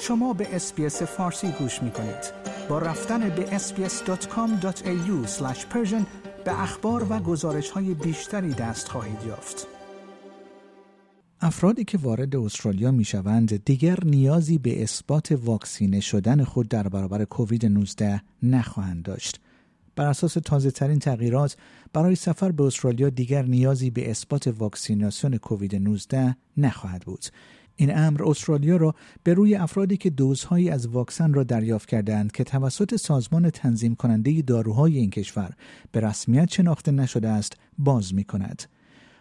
شما به اسپیس فارسی گوش می کنید. با رفتن به sbs.com.au به اخبار و گزارش های بیشتری دست خواهید یافت. افرادی که وارد استرالیا می شوند دیگر نیازی به اثبات واکسینه شدن خود در برابر کووید 19 نخواهند داشت. بر اساس تازه ترین تغییرات برای سفر به استرالیا دیگر نیازی به اثبات واکسیناسیون کووید 19 نخواهد بود. این امر استرالیا را به روی افرادی که دوزهایی از واکسن را دریافت کردند که توسط سازمان تنظیم کننده داروهای این کشور به رسمیت شناخته نشده است باز می کند.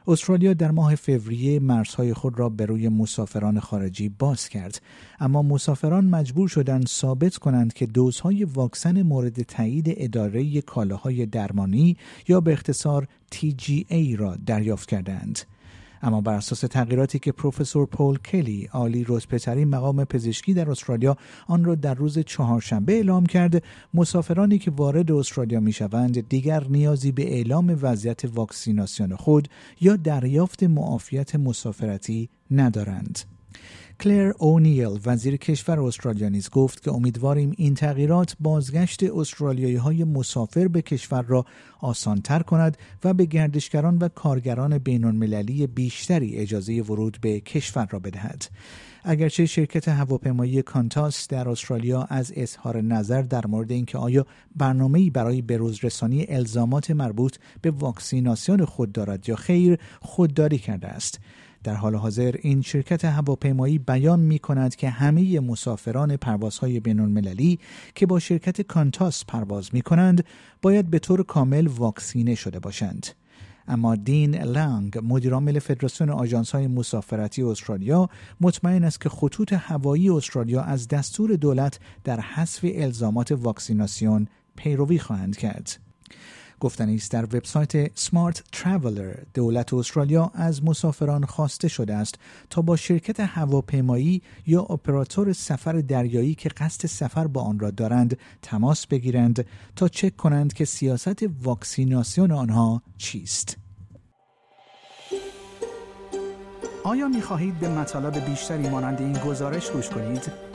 استرالیا در ماه فوریه مرزهای خود را به روی مسافران خارجی باز کرد اما مسافران مجبور شدند ثابت کنند که دوزهای واکسن مورد تایید اداره کالاهای درمانی یا به اختصار TGA را دریافت کردند اما بر اساس تغییراتی که پروفسور پول کلی عالی رتبهترین مقام پزشکی در استرالیا آن را در روز چهارشنبه اعلام کرد مسافرانی که وارد استرالیا می‌شوند دیگر نیازی به اعلام وضعیت واکسیناسیون خود یا دریافت معافیت مسافرتی ندارند. کلر اونیل وزیر کشور استرالیا نیز گفت که امیدواریم این تغییرات بازگشت استرالیایی های مسافر به کشور را آسانتر کند و به گردشگران و کارگران بین المللی بیشتری اجازه ورود به کشور را بدهد. اگرچه شرکت هواپیمایی کانتاس در استرالیا از اظهار نظر در مورد اینکه آیا برنامه‌ای برای بروزرسانی الزامات مربوط به واکسیناسیون خود دارد یا خیر خودداری کرده است در حال حاضر این شرکت هواپیمایی بیان می کند که همه مسافران پروازهای بین المللی که با شرکت کانتاس پرواز می کنند باید به طور کامل واکسینه شده باشند. اما دین لانگ مدیرعامل فدراسیون های مسافرتی استرالیا مطمئن است که خطوط هوایی استرالیا از دستور دولت در حذف الزامات واکسیناسیون پیروی خواهند کرد. گفتنی است در وبسایت سمارت ترافلر دولت استرالیا از مسافران خواسته شده است تا با شرکت هواپیمایی یا اپراتور سفر دریایی که قصد سفر با آن را دارند تماس بگیرند تا چک کنند که سیاست واکسیناسیون آنها چیست. آیا می خواهید به مطالب بیشتری مانند این گزارش گوش کنید؟